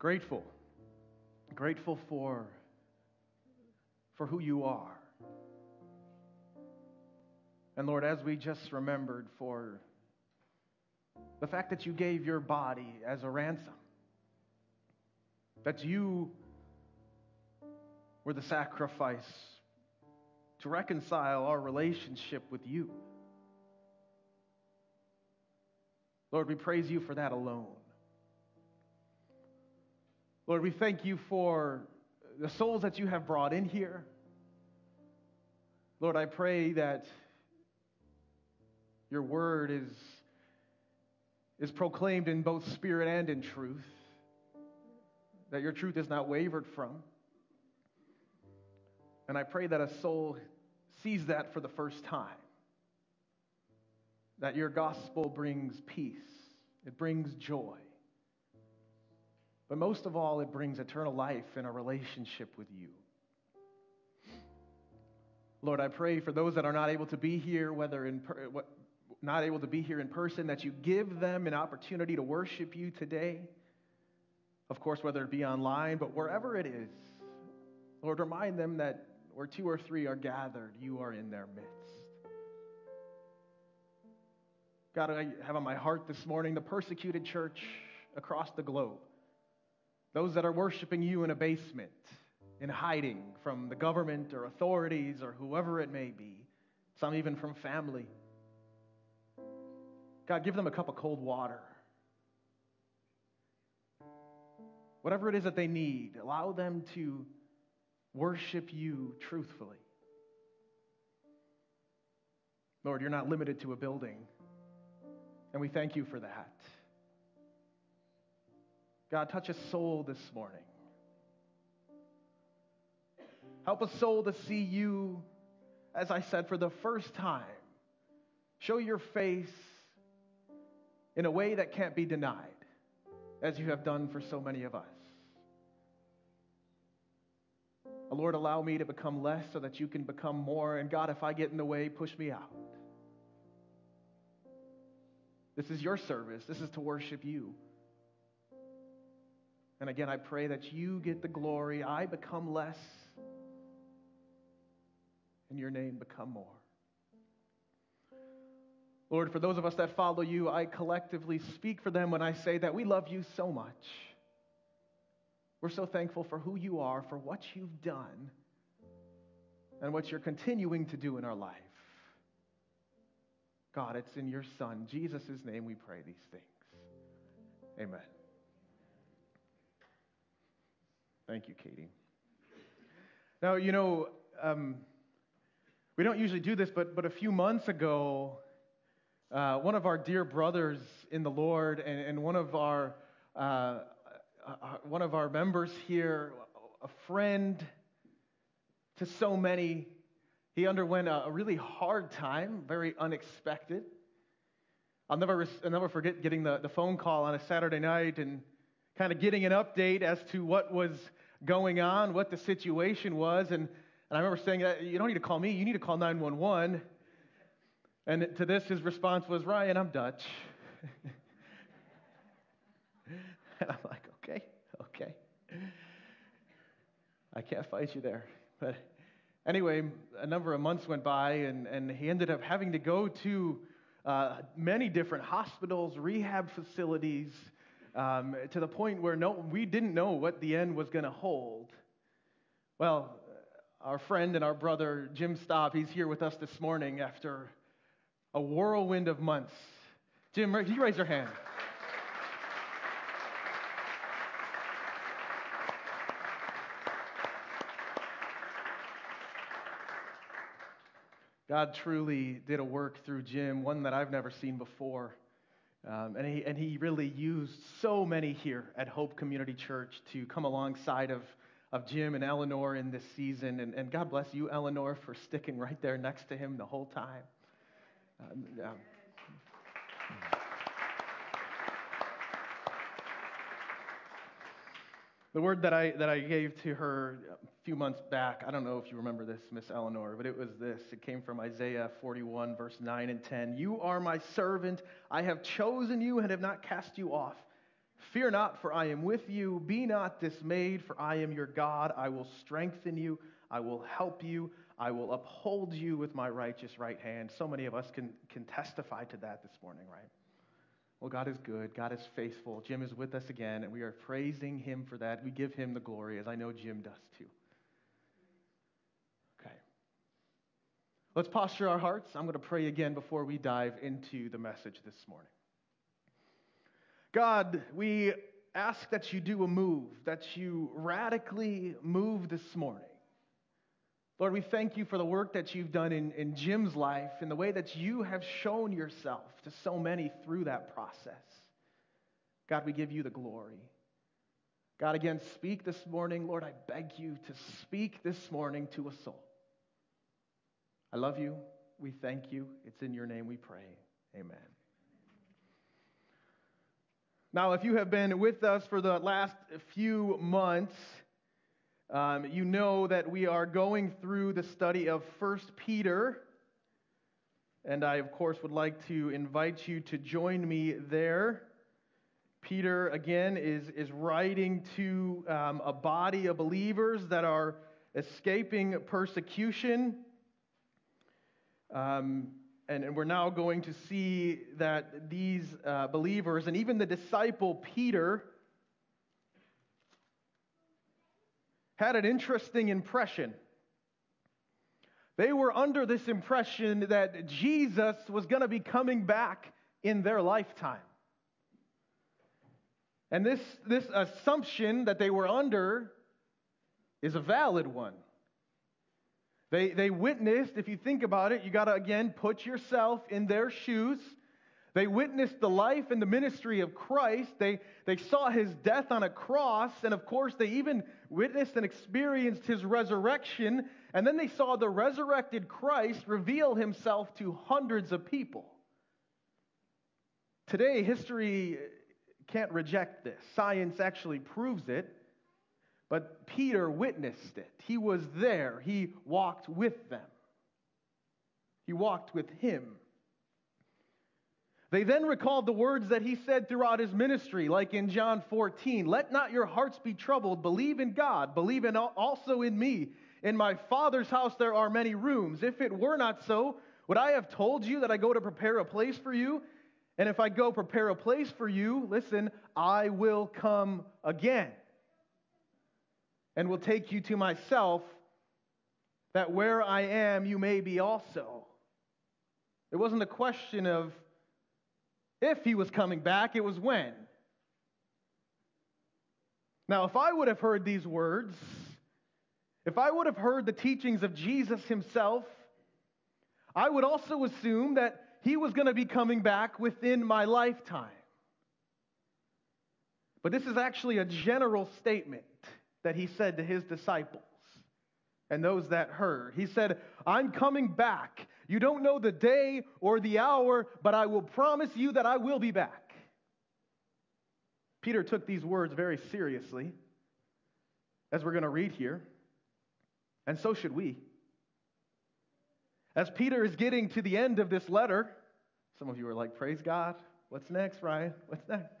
Grateful. Grateful for, for who you are. And Lord, as we just remembered for the fact that you gave your body as a ransom, that you were the sacrifice to reconcile our relationship with you. Lord, we praise you for that alone. Lord, we thank you for the souls that you have brought in here. Lord, I pray that your word is, is proclaimed in both spirit and in truth, that your truth is not wavered from. And I pray that a soul sees that for the first time. That your gospel brings peace, it brings joy. But most of all, it brings eternal life in a relationship with you. Lord, I pray for those that are not able to be here, whether in per, not able to be here in person, that you give them an opportunity to worship you today. Of course, whether it be online, but wherever it is, Lord, remind them that where two or three are gathered, you are in their midst. God, I have on my heart this morning the persecuted church across the globe. Those that are worshiping you in a basement, in hiding from the government or authorities or whoever it may be, some even from family. God, give them a cup of cold water. Whatever it is that they need, allow them to worship you truthfully. Lord, you're not limited to a building, and we thank you for that. God, touch a soul this morning. Help a soul to see you, as I said, for the first time. Show your face in a way that can't be denied, as you have done for so many of us. Oh, Lord, allow me to become less so that you can become more. And God, if I get in the way, push me out. This is your service, this is to worship you. And again, I pray that you get the glory. I become less, and your name become more. Lord, for those of us that follow you, I collectively speak for them when I say that we love you so much. We're so thankful for who you are, for what you've done, and what you're continuing to do in our life. God, it's in your Son, Jesus' name, we pray these things. Amen. Thank you, Katie. Now, you know, um, we don't usually do this, but, but a few months ago, uh, one of our dear brothers in the Lord and, and one of our uh, uh, uh, one of our members here, a friend to so many. He underwent a, a really hard time, very unexpected. I'll never, I'll never forget getting the, the phone call on a Saturday night and kind of getting an update as to what was going on, what the situation was. And, and I remember saying, You don't need to call me, you need to call 911. And to this, his response was, Ryan, I'm Dutch. and I'm like, okay, okay. I can't fight you there. But anyway, a number of months went by, and, and he ended up having to go to uh, many different hospitals, rehab facilities, um, to the point where no, we didn't know what the end was going to hold. Well, our friend and our brother, Jim Staub, he's here with us this morning after a whirlwind of months. Jim, you raise your hand? God truly did a work through Jim, one that I've never seen before. Um, and, he, and he really used so many here at Hope Community Church to come alongside of, of Jim and Eleanor in this season. And, and God bless you, Eleanor, for sticking right there next to him the whole time. Um. The word that I, that I gave to her a few months back, I don't know if you remember this, Miss Eleanor, but it was this. It came from Isaiah 41, verse 9 and 10. You are my servant. I have chosen you and have not cast you off. Fear not, for I am with you. Be not dismayed, for I am your God. I will strengthen you. I will help you. I will uphold you with my righteous right hand. So many of us can, can testify to that this morning, right? Well, God is good. God is faithful. Jim is with us again, and we are praising him for that. We give him the glory, as I know Jim does too. Okay. Let's posture our hearts. I'm going to pray again before we dive into the message this morning. God, we ask that you do a move, that you radically move this morning. Lord, we thank you for the work that you've done in, in Jim's life and the way that you have shown yourself to so many through that process. God, we give you the glory. God, again, speak this morning. Lord, I beg you to speak this morning to a soul. I love you. We thank you. It's in your name we pray. Amen. Now, if you have been with us for the last few months, um, you know that we are going through the study of 1 Peter. And I, of course, would like to invite you to join me there. Peter, again, is, is writing to um, a body of believers that are escaping persecution. Um, and, and we're now going to see that these uh, believers, and even the disciple Peter, had an interesting impression. They were under this impression that Jesus was going to be coming back in their lifetime. And this, this assumption that they were under is a valid one. They, they witnessed, if you think about it, you got to again put yourself in their shoes. They witnessed the life and the ministry of Christ. They, they saw his death on a cross. And of course, they even witnessed and experienced his resurrection. And then they saw the resurrected Christ reveal himself to hundreds of people. Today, history can't reject this. Science actually proves it. But Peter witnessed it. He was there, he walked with them, he walked with him. They then recalled the words that he said throughout his ministry, like in John 14 Let not your hearts be troubled. Believe in God. Believe in also in me. In my Father's house there are many rooms. If it were not so, would I have told you that I go to prepare a place for you? And if I go prepare a place for you, listen, I will come again and will take you to myself, that where I am, you may be also. It wasn't a question of if he was coming back, it was when. Now, if I would have heard these words, if I would have heard the teachings of Jesus himself, I would also assume that he was going to be coming back within my lifetime. But this is actually a general statement that he said to his disciples and those that heard. He said, I'm coming back. You don't know the day or the hour, but I will promise you that I will be back. Peter took these words very seriously, as we're going to read here, and so should we. As Peter is getting to the end of this letter, some of you are like, Praise God. What's next, Ryan? What's next?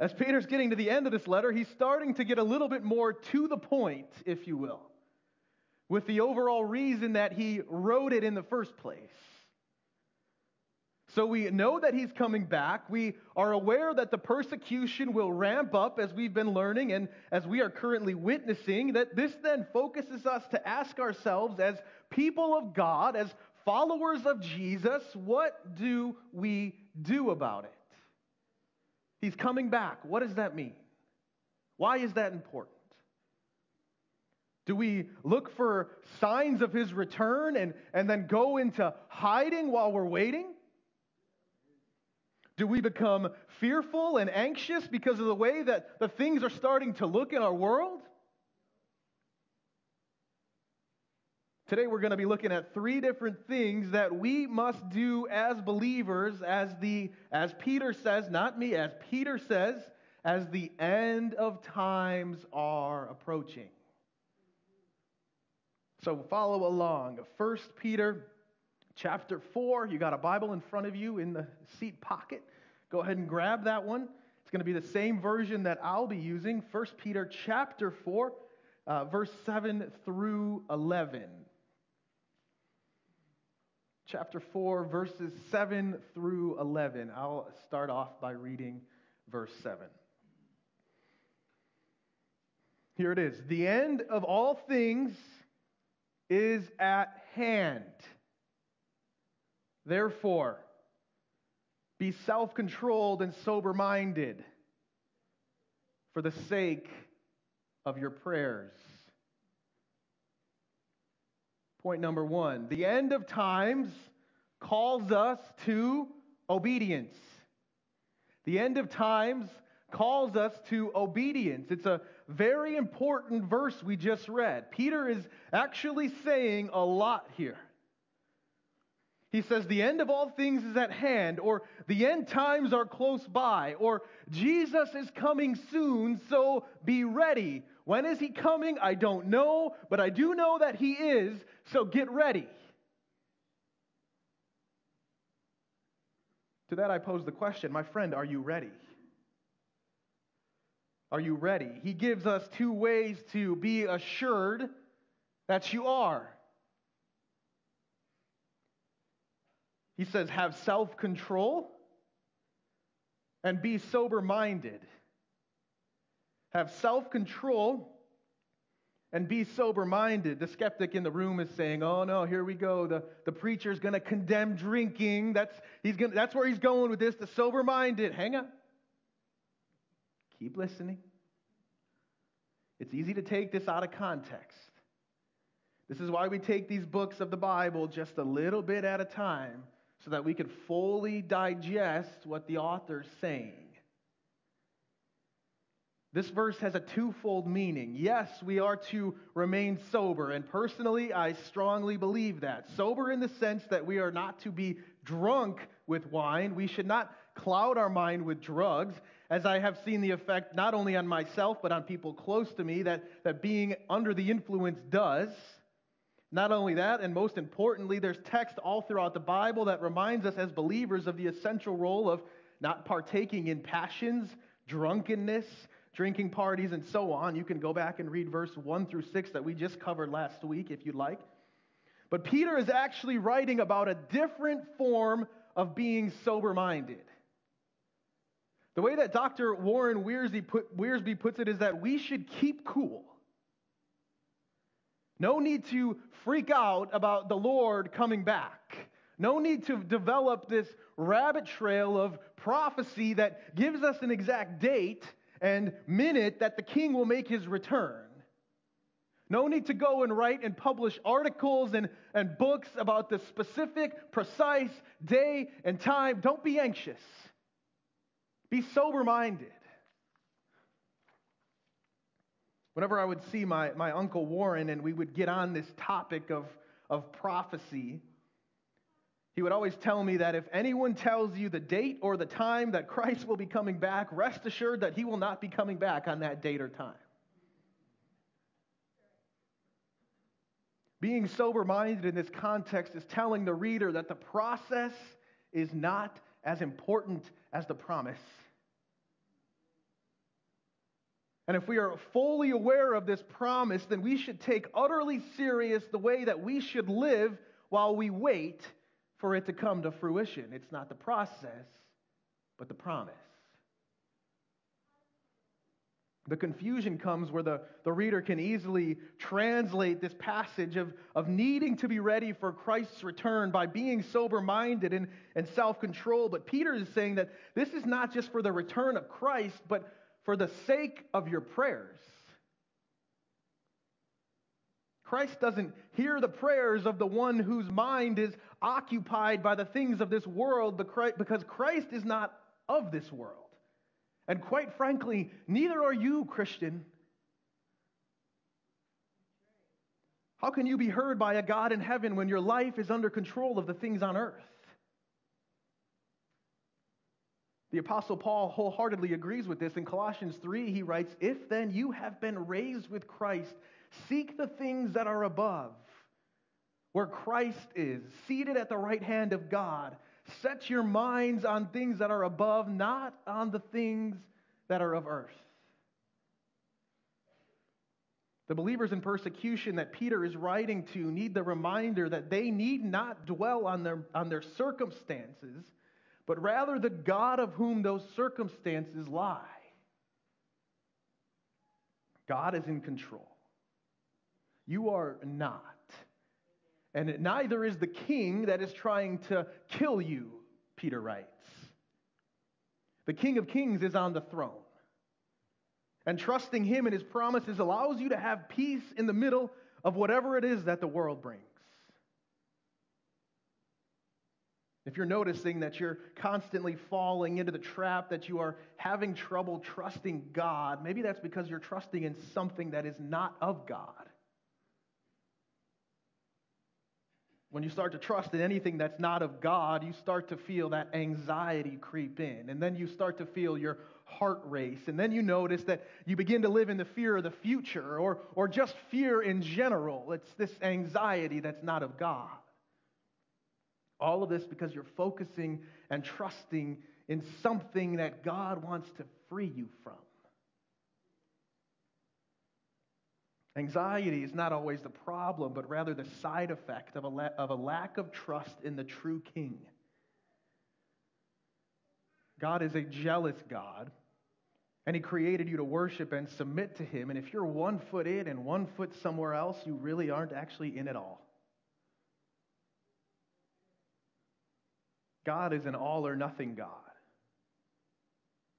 As Peter's getting to the end of this letter, he's starting to get a little bit more to the point, if you will, with the overall reason that he wrote it in the first place. So we know that he's coming back. We are aware that the persecution will ramp up as we've been learning and as we are currently witnessing. That this then focuses us to ask ourselves, as people of God, as followers of Jesus, what do we do about it? He's coming back. What does that mean? Why is that important? Do we look for signs of his return and, and then go into hiding while we're waiting? Do we become fearful and anxious because of the way that the things are starting to look in our world? Today we're going to be looking at three different things that we must do as believers as the as Peter says, not me, as Peter says, as the end of times are approaching. So follow along. 1 Peter chapter 4, you got a Bible in front of you in the seat pocket. Go ahead and grab that one. It's going to be the same version that I'll be using 1 Peter chapter 4, uh, verse 7 through 11. Chapter 4, verses 7 through 11. I'll start off by reading verse 7. Here it is. The end of all things is at hand. Therefore, be self controlled and sober minded for the sake of your prayers. Point number one the end of times calls us to obedience. The end of times calls us to obedience. It's a very important verse we just read. Peter is actually saying a lot here. He says, The end of all things is at hand, or the end times are close by, or Jesus is coming soon, so be ready. When is he coming? I don't know, but I do know that he is, so get ready. To that I pose the question, my friend, are you ready? Are you ready? He gives us two ways to be assured that you are. He says, have self control and be sober minded. Have self control and be sober minded. The skeptic in the room is saying, Oh no, here we go. The, the preacher's going to condemn drinking. That's, he's gonna, that's where he's going with this, the sober minded. Hang on. Keep listening. It's easy to take this out of context. This is why we take these books of the Bible just a little bit at a time so that we can fully digest what the author's saying. This verse has a twofold meaning. Yes, we are to remain sober, and personally, I strongly believe that. Sober in the sense that we are not to be drunk with wine. We should not cloud our mind with drugs, as I have seen the effect not only on myself, but on people close to me that, that being under the influence does. Not only that, and most importantly, there's text all throughout the Bible that reminds us as believers of the essential role of not partaking in passions, drunkenness, drinking parties, and so on. You can go back and read verse 1 through 6 that we just covered last week if you'd like. But Peter is actually writing about a different form of being sober minded. The way that Dr. Warren Wiersbe, put, Wiersbe puts it is that we should keep cool. No need to freak out about the Lord coming back. No need to develop this rabbit trail of prophecy that gives us an exact date and minute that the king will make his return. No need to go and write and publish articles and, and books about the specific, precise day and time. Don't be anxious. Be sober minded. Whenever I would see my, my Uncle Warren and we would get on this topic of, of prophecy, he would always tell me that if anyone tells you the date or the time that Christ will be coming back, rest assured that he will not be coming back on that date or time. Being sober minded in this context is telling the reader that the process is not as important as the promise. And if we are fully aware of this promise, then we should take utterly serious the way that we should live while we wait for it to come to fruition. It's not the process, but the promise. The confusion comes where the, the reader can easily translate this passage of, of needing to be ready for Christ's return by being sober minded and, and self control. But Peter is saying that this is not just for the return of Christ, but for the sake of your prayers. Christ doesn't hear the prayers of the one whose mind is occupied by the things of this world because Christ is not of this world. And quite frankly, neither are you, Christian. How can you be heard by a God in heaven when your life is under control of the things on earth? The Apostle Paul wholeheartedly agrees with this. In Colossians 3, he writes, If then you have been raised with Christ, seek the things that are above, where Christ is, seated at the right hand of God. Set your minds on things that are above, not on the things that are of earth. The believers in persecution that Peter is writing to need the reminder that they need not dwell on their, on their circumstances, but rather the God of whom those circumstances lie. God is in control. You are not. And neither is the king that is trying to kill you, Peter writes. The King of Kings is on the throne. And trusting him and his promises allows you to have peace in the middle of whatever it is that the world brings. If you're noticing that you're constantly falling into the trap, that you are having trouble trusting God, maybe that's because you're trusting in something that is not of God. When you start to trust in anything that's not of God, you start to feel that anxiety creep in. And then you start to feel your heart race. And then you notice that you begin to live in the fear of the future or, or just fear in general. It's this anxiety that's not of God. All of this because you're focusing and trusting in something that God wants to free you from. Anxiety is not always the problem, but rather the side effect of a, la- of a lack of trust in the true king. God is a jealous God, and He created you to worship and submit to Him. And if you're one foot in and one foot somewhere else, you really aren't actually in at all. God is an all or nothing God.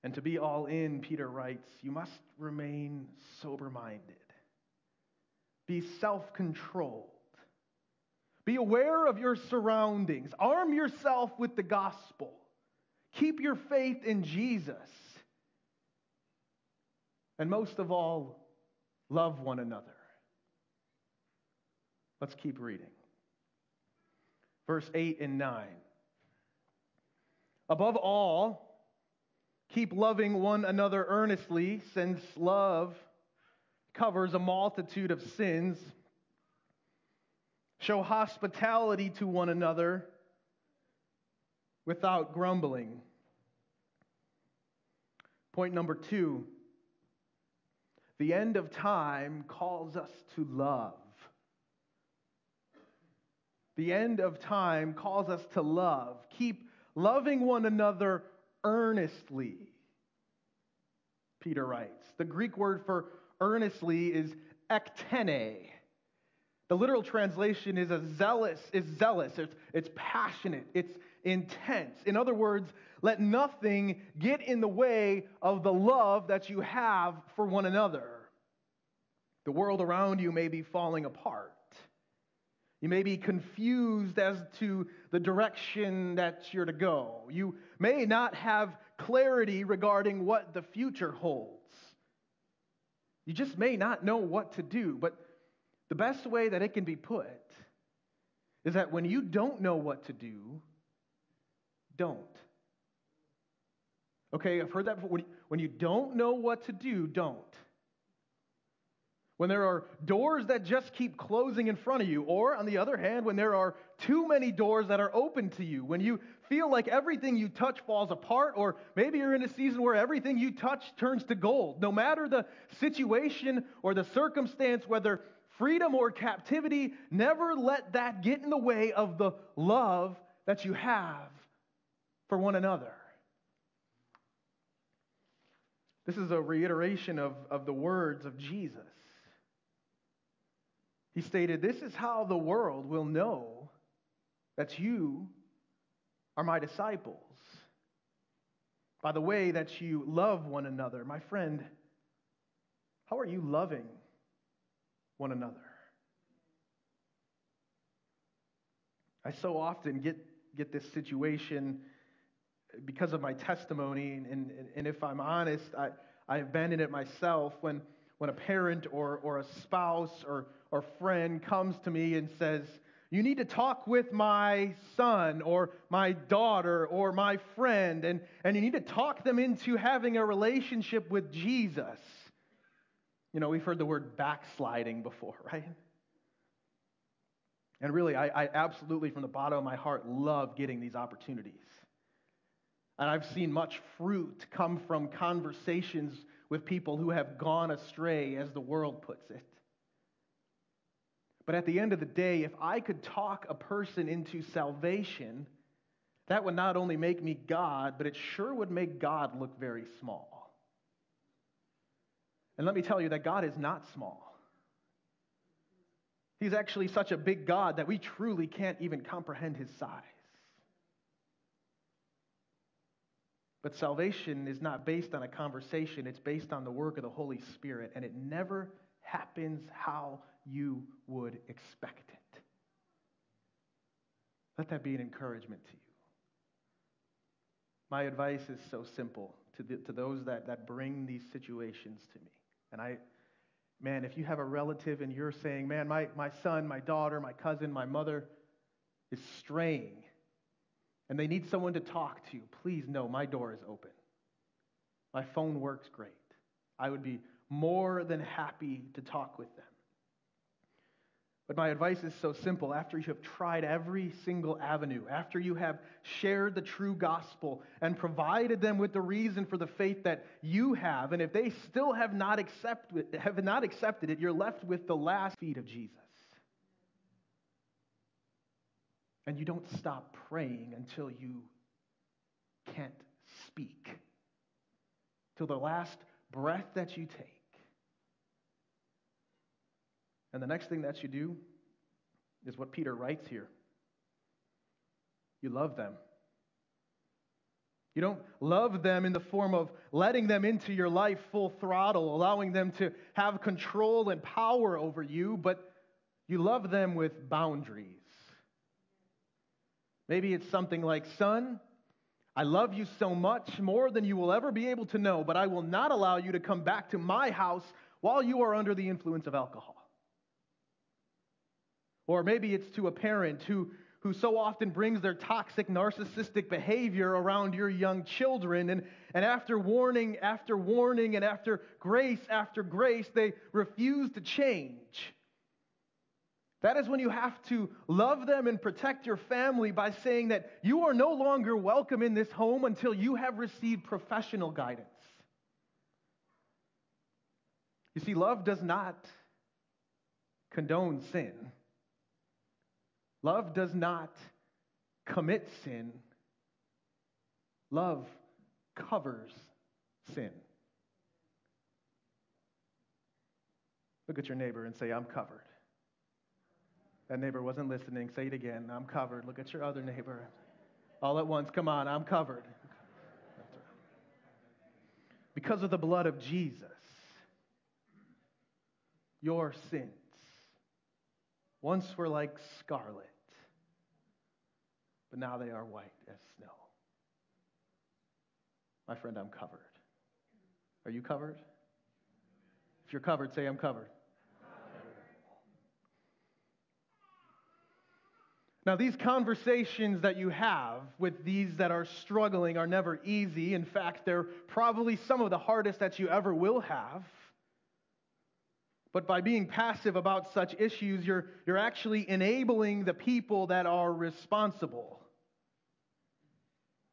And to be all in, Peter writes, you must remain sober minded. Be self controlled. Be aware of your surroundings. Arm yourself with the gospel. Keep your faith in Jesus. And most of all, love one another. Let's keep reading. Verse 8 and 9. Above all, keep loving one another earnestly, since love covers a multitude of sins. Show hospitality to one another without grumbling. Point number two the end of time calls us to love. The end of time calls us to love. Keep loving one another earnestly, Peter writes. The Greek word for earnestly is ektene. The literal translation is a zealous, is zealous. It's, it's passionate. It's intense. In other words, let nothing get in the way of the love that you have for one another. The world around you may be falling apart. You may be confused as to the direction that you're to go. You may not have clarity regarding what the future holds. You just may not know what to do. But the best way that it can be put is that when you don't know what to do, don't. Okay, I've heard that before. When you don't know what to do, don't. When there are doors that just keep closing in front of you, or on the other hand, when there are too many doors that are open to you, when you feel like everything you touch falls apart, or maybe you're in a season where everything you touch turns to gold. No matter the situation or the circumstance, whether freedom or captivity, never let that get in the way of the love that you have for one another. This is a reiteration of, of the words of Jesus. He stated, This is how the world will know that you are my disciples by the way that you love one another. My friend, how are you loving one another? I so often get, get this situation because of my testimony, and, and, and if I'm honest, I, I've been in it myself when, when a parent or, or a spouse or, or friend comes to me and says, you need to talk with my son or my daughter or my friend, and, and you need to talk them into having a relationship with Jesus. You know, we've heard the word backsliding before, right? And really, I, I absolutely, from the bottom of my heart, love getting these opportunities. And I've seen much fruit come from conversations with people who have gone astray, as the world puts it. But at the end of the day, if I could talk a person into salvation, that would not only make me God, but it sure would make God look very small. And let me tell you that God is not small. He's actually such a big God that we truly can't even comprehend his size. But salvation is not based on a conversation, it's based on the work of the Holy Spirit, and it never happens how you would expect it. Let that be an encouragement to you. My advice is so simple to, the, to those that, that bring these situations to me. And I, man, if you have a relative and you're saying, man, my, my son, my daughter, my cousin, my mother is straying, and they need someone to talk to, please know my door is open. My phone works great. I would be more than happy to talk with them. But my advice is so simple. After you have tried every single avenue, after you have shared the true gospel and provided them with the reason for the faith that you have, and if they still have not, accepted, have not accepted it, you're left with the last feet of Jesus. And you don't stop praying until you can't speak, till the last breath that you take. And the next thing that you do is what Peter writes here you love them. You don't love them in the form of letting them into your life full throttle, allowing them to have control and power over you, but you love them with boundaries. Maybe it's something like, Son, I love you so much, more than you will ever be able to know, but I will not allow you to come back to my house while you are under the influence of alcohol. Or maybe it's to a parent who, who so often brings their toxic narcissistic behavior around your young children. And, and after warning after warning and after grace after grace, they refuse to change. That is when you have to love them and protect your family by saying that you are no longer welcome in this home until you have received professional guidance. You see, love does not condone sin. Love does not commit sin, love covers sin. Look at your neighbor and say, I'm covered. That neighbor wasn't listening. Say it again. I'm covered. Look at your other neighbor. All at once. Come on. I'm covered. Because of the blood of Jesus, your sins once were like scarlet but now they are white as snow. My friend, I'm covered. Are you covered? If you're covered, say, I'm covered. Now, these conversations that you have with these that are struggling are never easy. In fact, they're probably some of the hardest that you ever will have. But by being passive about such issues, you're, you're actually enabling the people that are responsible.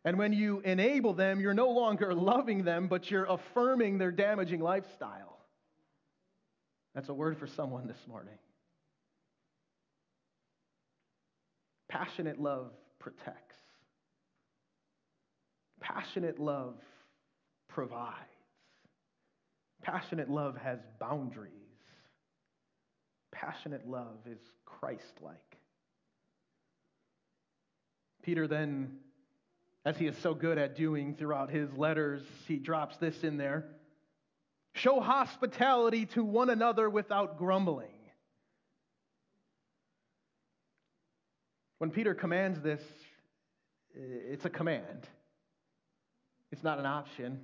And when you enable them, you're no longer loving them, but you're affirming their damaging lifestyle. That's a word for someone this morning. Passionate love protects, passionate love provides, passionate love has boundaries, passionate love is Christ like. Peter then as he is so good at doing throughout his letters, he drops this in there Show hospitality to one another without grumbling. When Peter commands this, it's a command, it's not an option.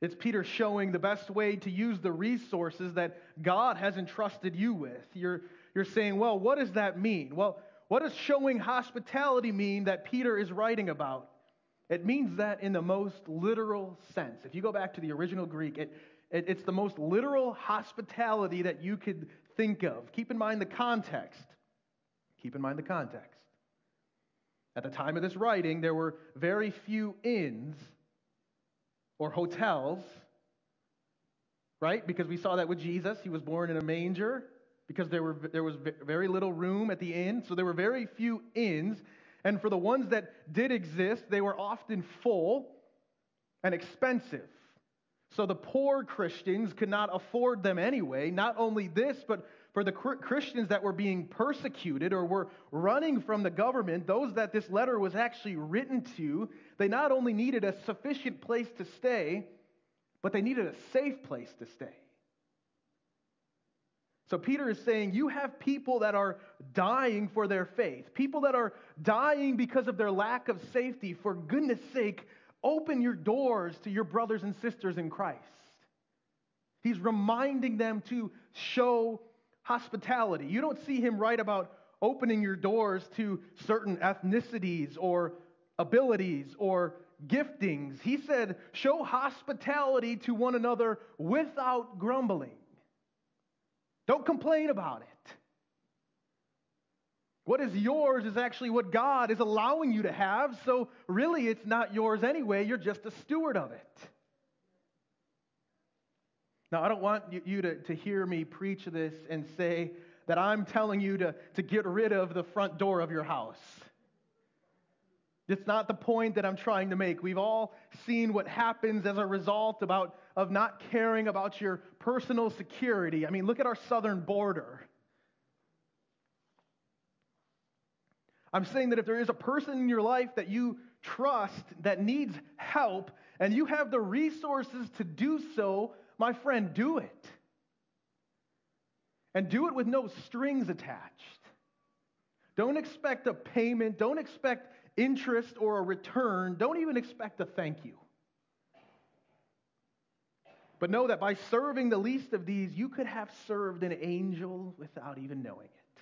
It's Peter showing the best way to use the resources that God has entrusted you with. You're, you're saying, well, what does that mean? Well, what does showing hospitality mean that Peter is writing about? It means that in the most literal sense. If you go back to the original Greek, it, it, it's the most literal hospitality that you could think of. Keep in mind the context. Keep in mind the context. At the time of this writing, there were very few inns or hotels, right? Because we saw that with Jesus. He was born in a manger because there, were, there was very little room at the inn. So there were very few inns. And for the ones that did exist, they were often full and expensive. So the poor Christians could not afford them anyway. Not only this, but for the Christians that were being persecuted or were running from the government, those that this letter was actually written to, they not only needed a sufficient place to stay, but they needed a safe place to stay. So Peter is saying, You have people that are dying for their faith, people that are dying because of their lack of safety. For goodness sake, open your doors to your brothers and sisters in Christ. He's reminding them to show hospitality. You don't see him write about opening your doors to certain ethnicities or abilities or giftings. He said, show hospitality to one another without grumbling. Don't complain about it. What is yours is actually what God is allowing you to have, so really it's not yours anyway. You're just a steward of it. Now, I don't want you to, to hear me preach this and say that I'm telling you to, to get rid of the front door of your house. It's not the point that I'm trying to make. We've all seen what happens as a result about, of not caring about your personal security. I mean, look at our southern border. I'm saying that if there is a person in your life that you trust that needs help and you have the resources to do so, my friend, do it. And do it with no strings attached. Don't expect a payment, don't expect interest or a return, don't even expect a thank you. But know that by serving the least of these, you could have served an angel without even knowing it.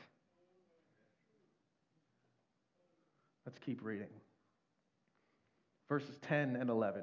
Let's keep reading. Verses 10 and 11.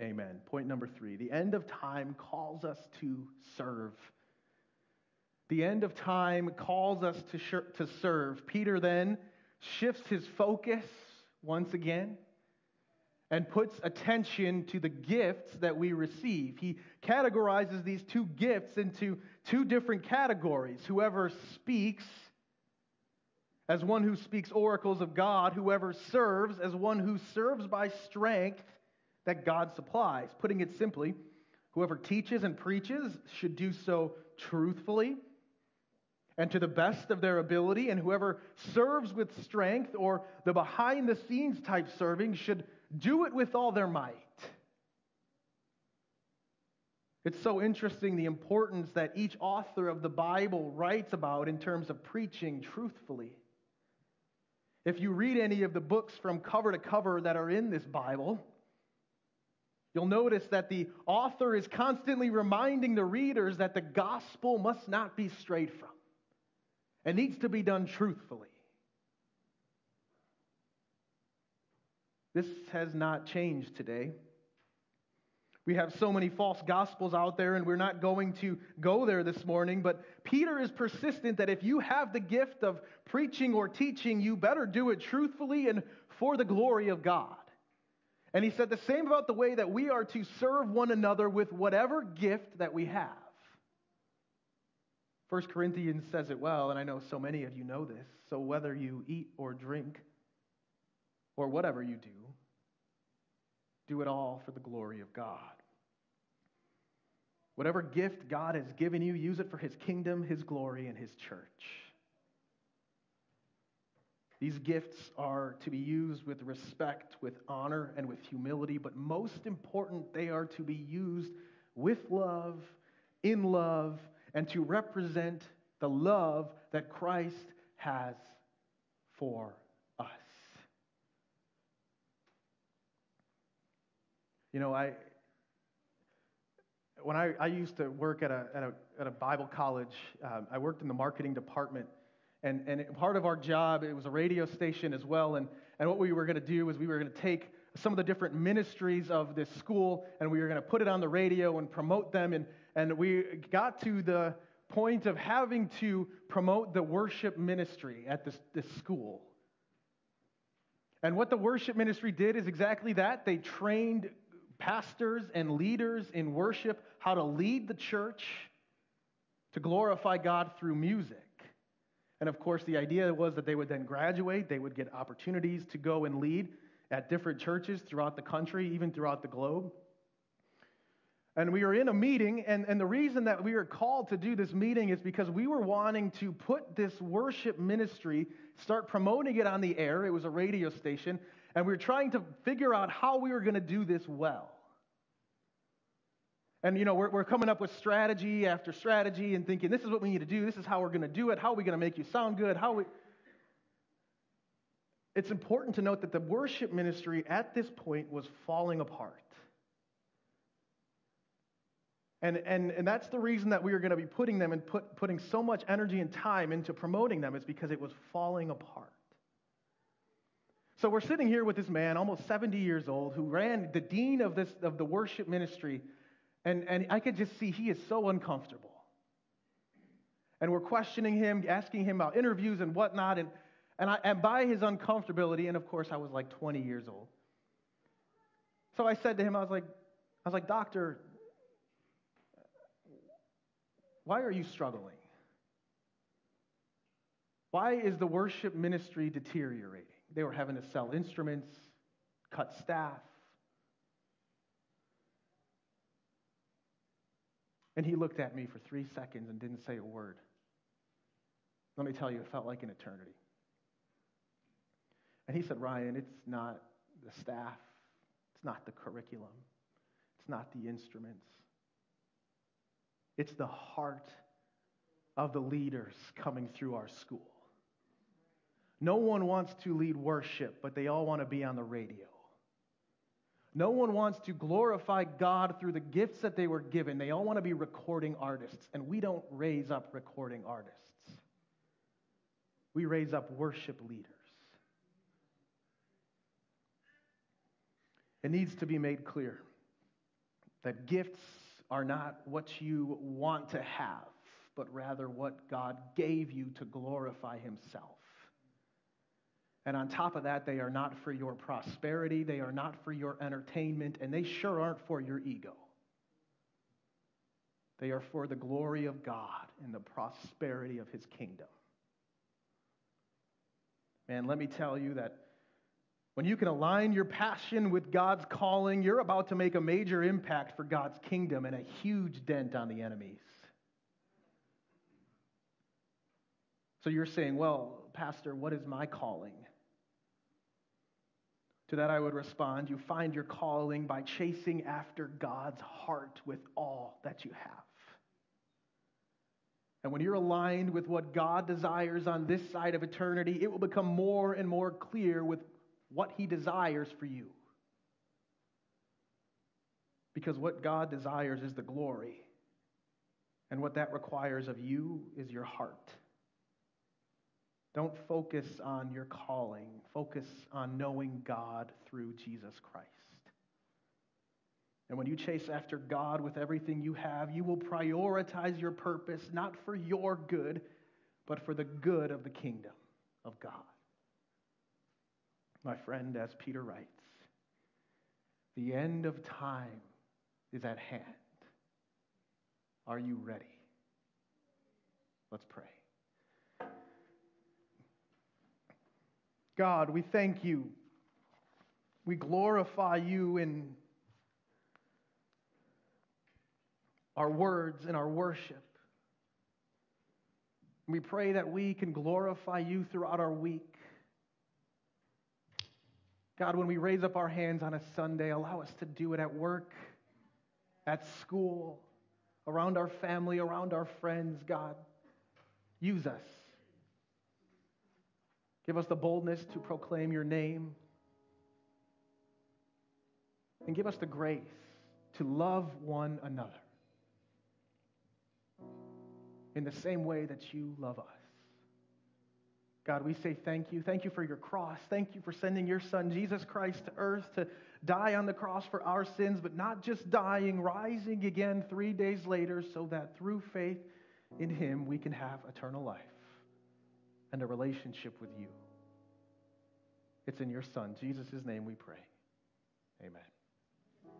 Amen. Point number three the end of time calls us to serve. The end of time calls us to, sh- to serve. Peter then shifts his focus once again and puts attention to the gifts that we receive. He categorizes these two gifts into two different categories. Whoever speaks as one who speaks oracles of God, whoever serves as one who serves by strength that God supplies. Putting it simply, whoever teaches and preaches should do so truthfully and to the best of their ability, and whoever serves with strength or the behind the scenes type serving should do it with all their might. It's so interesting the importance that each author of the Bible writes about in terms of preaching truthfully. If you read any of the books from cover to cover that are in this Bible, You'll notice that the author is constantly reminding the readers that the gospel must not be strayed from and needs to be done truthfully. This has not changed today. We have so many false gospels out there, and we're not going to go there this morning. But Peter is persistent that if you have the gift of preaching or teaching, you better do it truthfully and for the glory of God. And he said the same about the way that we are to serve one another with whatever gift that we have. 1 Corinthians says it well, and I know so many of you know this. So whether you eat or drink, or whatever you do, do it all for the glory of God. Whatever gift God has given you, use it for his kingdom, his glory, and his church. These gifts are to be used with respect, with honor, and with humility, but most important, they are to be used with love, in love, and to represent the love that Christ has for us. You know, I when I, I used to work at a, at a, at a Bible college, um, I worked in the marketing department. And, and part of our job, it was a radio station as well. And, and what we were going to do was we were going to take some of the different ministries of this school and we were going to put it on the radio and promote them. And, and we got to the point of having to promote the worship ministry at this, this school. And what the worship ministry did is exactly that. They trained pastors and leaders in worship how to lead the church to glorify God through music. And of course, the idea was that they would then graduate, they would get opportunities to go and lead at different churches throughout the country, even throughout the globe. And we were in a meeting, and, and the reason that we were called to do this meeting is because we were wanting to put this worship ministry, start promoting it on the air. It was a radio station, and we were trying to figure out how we were going to do this well. And, you know, we're, we're coming up with strategy after strategy and thinking, this is what we need to do. This is how we're going to do it. How are we going to make you sound good? How we... It's important to note that the worship ministry at this point was falling apart. And, and, and that's the reason that we are going to be putting them and put, putting so much energy and time into promoting them is because it was falling apart. So we're sitting here with this man, almost 70 years old, who ran the dean of, this, of the worship ministry and, and I could just see he is so uncomfortable. And we're questioning him, asking him about interviews and whatnot. And, and, I, and by his uncomfortability, and of course, I was like 20 years old. So I said to him, I was like, I was like, Doctor, why are you struggling? Why is the worship ministry deteriorating? They were having to sell instruments, cut staff, And he looked at me for three seconds and didn't say a word. Let me tell you, it felt like an eternity. And he said, Ryan, it's not the staff, it's not the curriculum, it's not the instruments. It's the heart of the leaders coming through our school. No one wants to lead worship, but they all want to be on the radio. No one wants to glorify God through the gifts that they were given. They all want to be recording artists, and we don't raise up recording artists. We raise up worship leaders. It needs to be made clear that gifts are not what you want to have, but rather what God gave you to glorify Himself. And on top of that, they are not for your prosperity, they are not for your entertainment, and they sure aren't for your ego. They are for the glory of God and the prosperity of his kingdom. Man, let me tell you that when you can align your passion with God's calling, you're about to make a major impact for God's kingdom and a huge dent on the enemies. So you're saying, well, Pastor, what is my calling? To that I would respond, you find your calling by chasing after God's heart with all that you have. And when you're aligned with what God desires on this side of eternity, it will become more and more clear with what He desires for you. Because what God desires is the glory. And what that requires of you is your heart. Don't focus on your calling. Focus on knowing God through Jesus Christ. And when you chase after God with everything you have, you will prioritize your purpose not for your good, but for the good of the kingdom of God. My friend, as Peter writes, the end of time is at hand. Are you ready? Let's pray. God, we thank you. We glorify you in our words and our worship. We pray that we can glorify you throughout our week. God, when we raise up our hands on a Sunday, allow us to do it at work, at school, around our family, around our friends, God. Use us. Give us the boldness to proclaim your name. And give us the grace to love one another in the same way that you love us. God, we say thank you. Thank you for your cross. Thank you for sending your son, Jesus Christ, to earth to die on the cross for our sins, but not just dying, rising again three days later so that through faith in him we can have eternal life and a relationship with you. It's in your son, Jesus' name, we pray. Amen.